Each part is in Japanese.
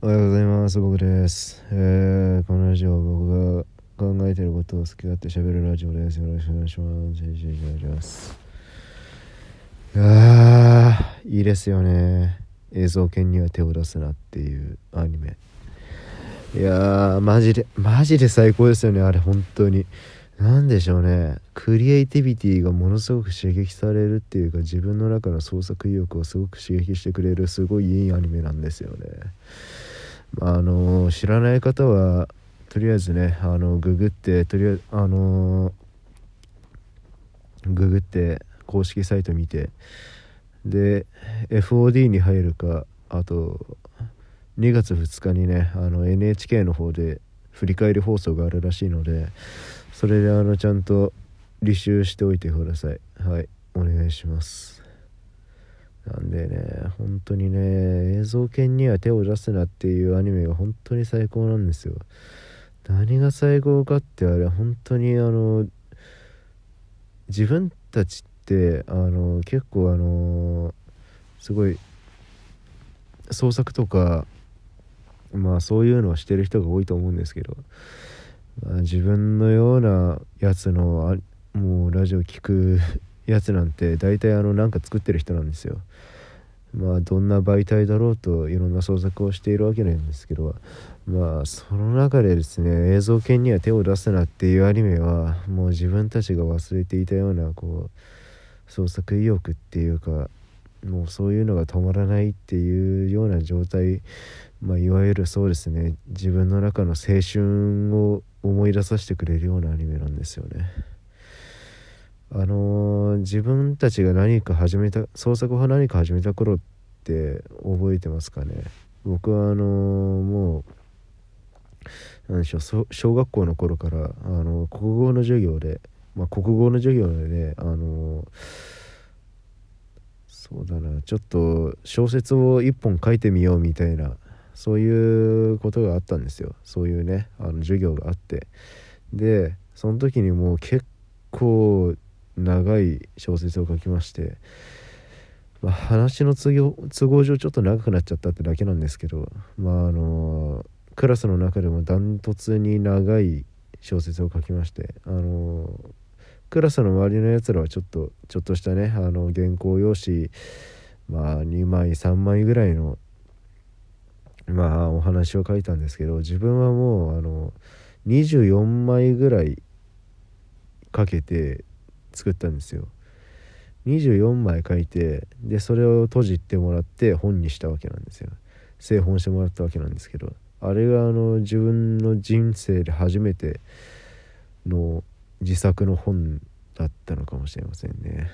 おはようございます。僕です、えー、このラジオは僕が考えてることを好き勝手喋るラジオです。よろしくお願いします。よろしくお願いしますあーいいですよね。映像権には手を出すなっていうアニメ。いやーマジでマジで最高ですよね。あれ本当に。なんでしょうね。クリエイティビティがものすごく刺激されるっていうか自分の中の創作意欲をすごく刺激してくれるすごいいいアニメなんですよね。あの知らない方はとりあえずねあのググってとりあえずあのググって公式サイト見てで FOD に入るかあと2月2日にねあの NHK の方で振り返り放送があるらしいのでそれであのちゃんと履修しておいてください。はいお願いします。なんでね本当にね映像権には手を出すなっていうアニメが本当に最高なんですよ。何が最高かってあれ本当にあの自分たちってあの結構あのすごい創作とかまあそういうのをしてる人が多いと思うんですけど、まあ、自分のようなやつのあもうラジオ聞くやつなんて大体あのなんか作ってる人なんですよ。まあどんな媒体だろうといろんな創作をしているわけなんですけどまあその中でですね映像権には手を出すなっていうアニメはもう自分たちが忘れていたようなこう創作意欲っていうかもうそういうのが止まらないっていうような状態まあいわゆるそうですね自分の中の青春を思い出させてくれるようなアニメなんですよね。あのー自分たちが何か始めた創作を何か始めた頃って覚えてますかね？僕はあのーもうなんでしょう小学校の頃からあの国語の授業で、まあ、国語の授業でねあのそうだなちょっと小説を一本書いてみようみたいなそういうことがあったんですよ。そういうねあの授業があって。でその時にもう結構長い小説を書きまして、まあ、話の都合上ちょっと長くなっちゃったってだけなんですけどまああのクラスの中でもダントツに長い小説を書きましてあのクラスの周りのやつらはちょっとちょっとしたねあの原稿用紙まあ2枚3枚ぐらいのまあお話を書いたんですけど自分はもうあの24枚ぐらいかけて作ったんですよ。24枚書いてでそれを閉じてもらって本にしたわけなんですよ。製本してもらったわけなんですけどあれがあの自分の人生で初めての自作の本だったのかもしれませんね。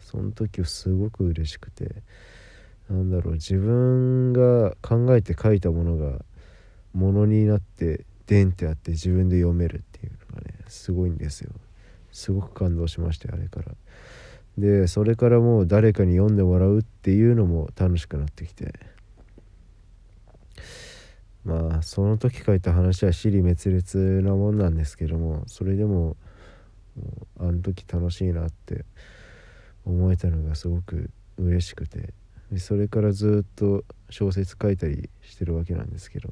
その時すごく嬉しくてなんだろう自分が考えて書いたものがものになってデンってあって自分で読めるっていうのがねすごいんですよ。すごく感動しましたあれから。でそれからもう誰かに読んでもらうっていうのも楽しくなってきて。まあその時書いた話は尻滅裂なもんなんですけどもそれでもあの時楽しいなって思えたのがすごく嬉しくて。でそれからずっと小説書いたりしてるわけなんですけど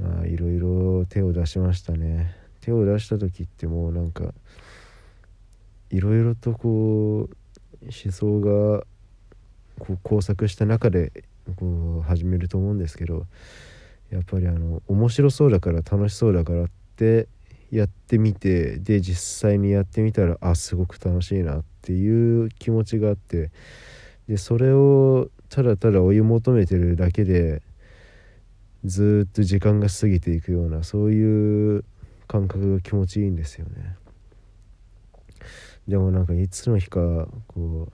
まあいろいろ手を出しましたね。手を出した時ってもうなんかいろいろとこう思想がこう工作した中でこう始めると思うんですけどやっぱりあの面白そうだから楽しそうだからってやってみてで実際にやってみたらあすごく楽しいなっていう気持ちがあってでそれをただただ追い求めてるだけでずっと時間が過ぎていくようなそういう感覚が気持ちいいんですよねでもなんかいつの日かこ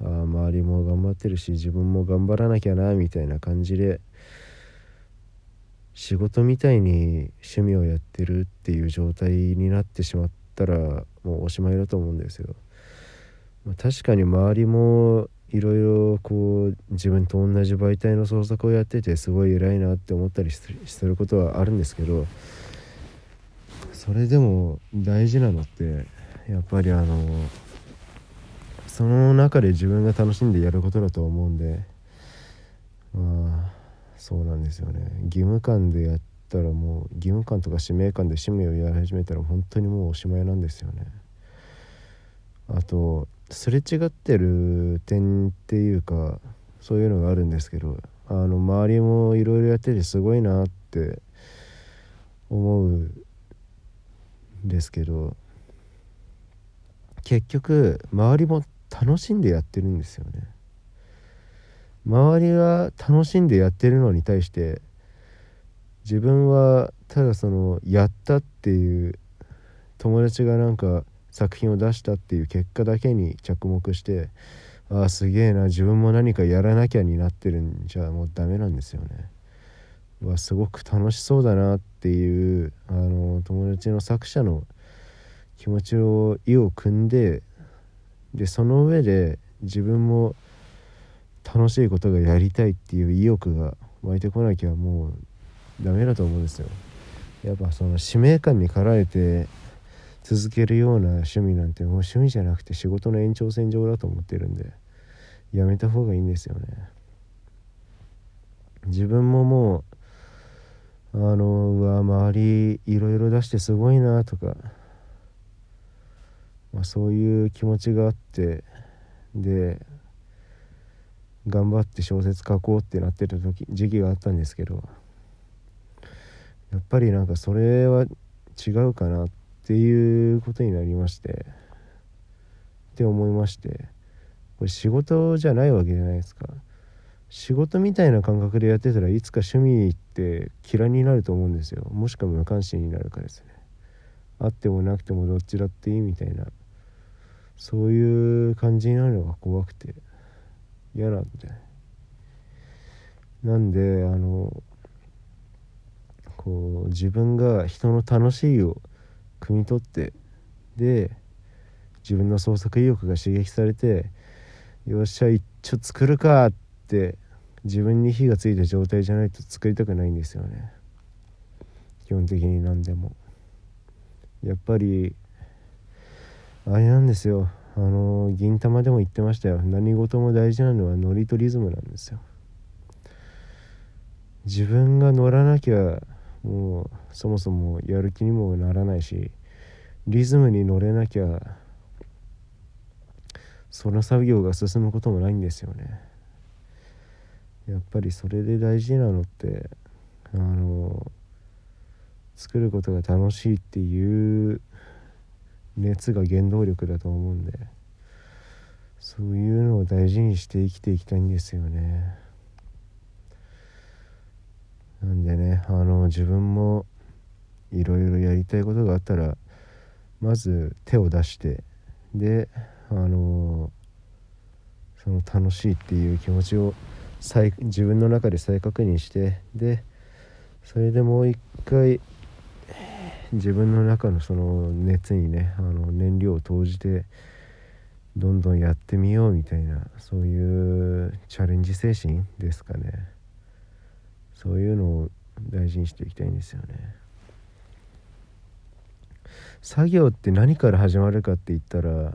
うあ周りも頑張ってるし自分も頑張らなきゃなみたいな感じで仕事みたいに趣味をやってるっていう状態になってしまったらもうおしまいだと思うんですよ。まあ、確かに周りもいろいろこう自分と同じ媒体の創作をやっててすごい偉いなって思ったりするすることはあるんですけどそれでも大事なのってやっぱりあのその中で自分が楽しんでやることだと思うんでまあそうなんですよね。義務感でやったらもう義務感とか使命感で使命をやり始めたら本当にもうおしまいなんですよね。あとすれ違ってる点っていうかそういうのがあるんですけどあの周りもいろいろやっててすごいなって思うですけど結局周りも楽しんでやってるんですよね周りが楽しんでやってるのに対して自分はただそのやったっていう友達がなんか作品を出したっていう結果だけに着目してああすげえな自分も何かやらなきゃになってるんじゃもうダメなんですよね。はすごく楽しそうだなっていうあの友達の作者の気持ちを意を組んででその上で自分も楽しいことがやりたいっていう意欲が湧いてこなきゃもうダメだと思うんですよ。やっぱその使命感に駆られて続けるような趣味なんてもう趣味じゃなくて仕事の延長線上だと思ってるんでやめた方がいいんですよね。自分ももうあのうわ周りいろいろ出してすごいなとか、まあ、そういう気持ちがあってで頑張って小説書こうってなってた時時期があったんですけどやっぱりなんかそれは違うかなっていうことになりましてって思いましてこれ仕事じゃないわけじゃないですか。仕事みたいな感覚でやってたらいつか趣味って嫌いになると思うんですよ。もしくは無関心になるかですね。あってもなくてもどっちだっていいみたいな。そういう感じになるのが怖くて。嫌なんで。なんであのこう自分が人の楽しいを汲み取ってで自分の創作意欲が刺激されてよっしゃ一丁作るかって自分に火がついた状態じゃないと作りたくないんですよね。基本的に何でも。やっぱりあれなんですよ。あの銀玉でも言ってましたよ。何事も大事なのはノリとリズムなんですよ。自分が乗らなきゃもうそもそもやる気にもならないしリズムに乗れなきゃその作業が進むこともないんですよね。やっぱりそれで大事なのってあの作ることが楽しいっていう熱が原動力だと思うんでそういうのを大事にして生きていきたいんですよね。なんでねあの自分もいろいろやりたいことがあったらまず手を出してであのその楽しいっていう気持ちを再自分の中で再確認してでそれでもう一回自分の中のその熱にねあの燃料を投じてどんどんやってみようみたいなそういうチャレンジ精神ですかね。そういうのを大事にしていきたいんですよね。作業って何から始まるかって言ったら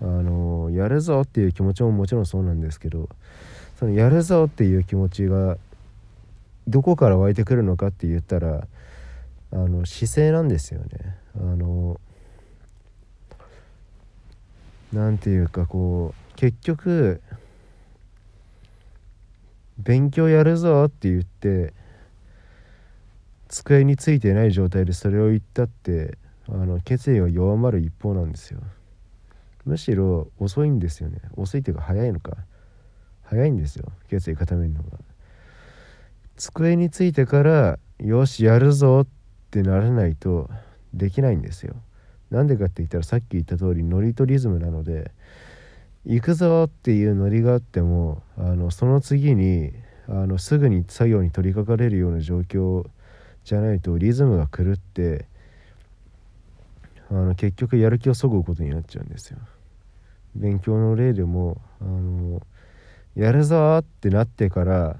あのやるぞっていう気持ちももちろんそうなんですけどそのやるぞっていう気持ちがどこから湧いてくるのかって言ったらあの姿勢なんですよね。あのなんていうかこう結局勉強やるぞって言って机についてない状態でそれを言ったってあの決意は弱まる一方なんですよ。むしろ遅いんですよね。遅いっていうか早いのか。早いんですよ。決意固めるのが。机についてからよしやるぞってならないとできないんですよ。なんでかって言ったらさっき言った通りノリとリズムなので行くぞっていうノリがあってもあのその次にあのすぐに作業に取り掛かれるような状況じゃないとリズムが狂ってあの結局やる気をそぐことになっちゃうんですよ。勉強の例でもあのやるぞってなってから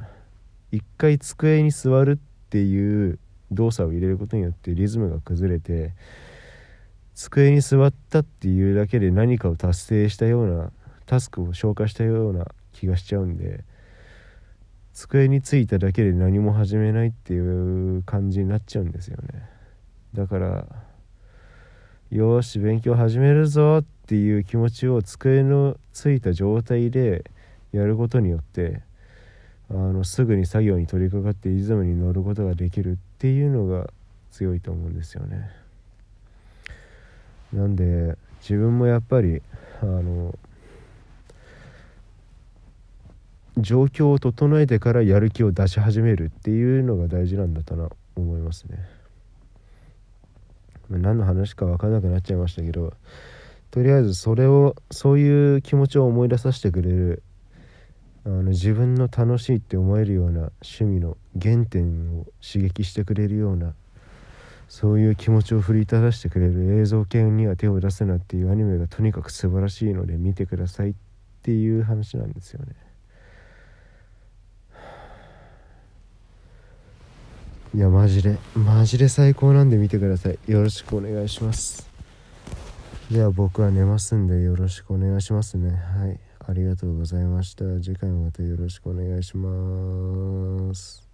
一回机に座るっていう動作を入れることによってリズムが崩れて机に座ったっていうだけで何かを達成したようなタスクを消化したような気がしちゃうんで机に着いただけで何も始めないっていう感じになっちゃうんですよね。だからよし勉強始めるぞっていう気持ちを机のついた状態でやることによってあのすぐに作業に取り掛かってリズムに乗ることができるっていうのが強いと思うんですよねなんで自分もやっぱりあの状況を整えてからやる気を出し始めるっていうのが大事なんだとな思いますね。何の話か分からなくなっちゃいましたけどとりあえずそれをそういう気持ちを思い出させてくれるあの自分の楽しいって思えるような趣味の原点を刺激してくれるようなそういう気持ちを奮い立たせてくれる映像系には手を出すなっていうアニメがとにかく素晴らしいので見てくださいっていう話なんですよね。いやマジでマジで最高なんで見てください。よろしくお願いします。では僕は寝ますんでよろしくお願いしますね。はい。ありがとうございました。次回もまたよろしくお願いします。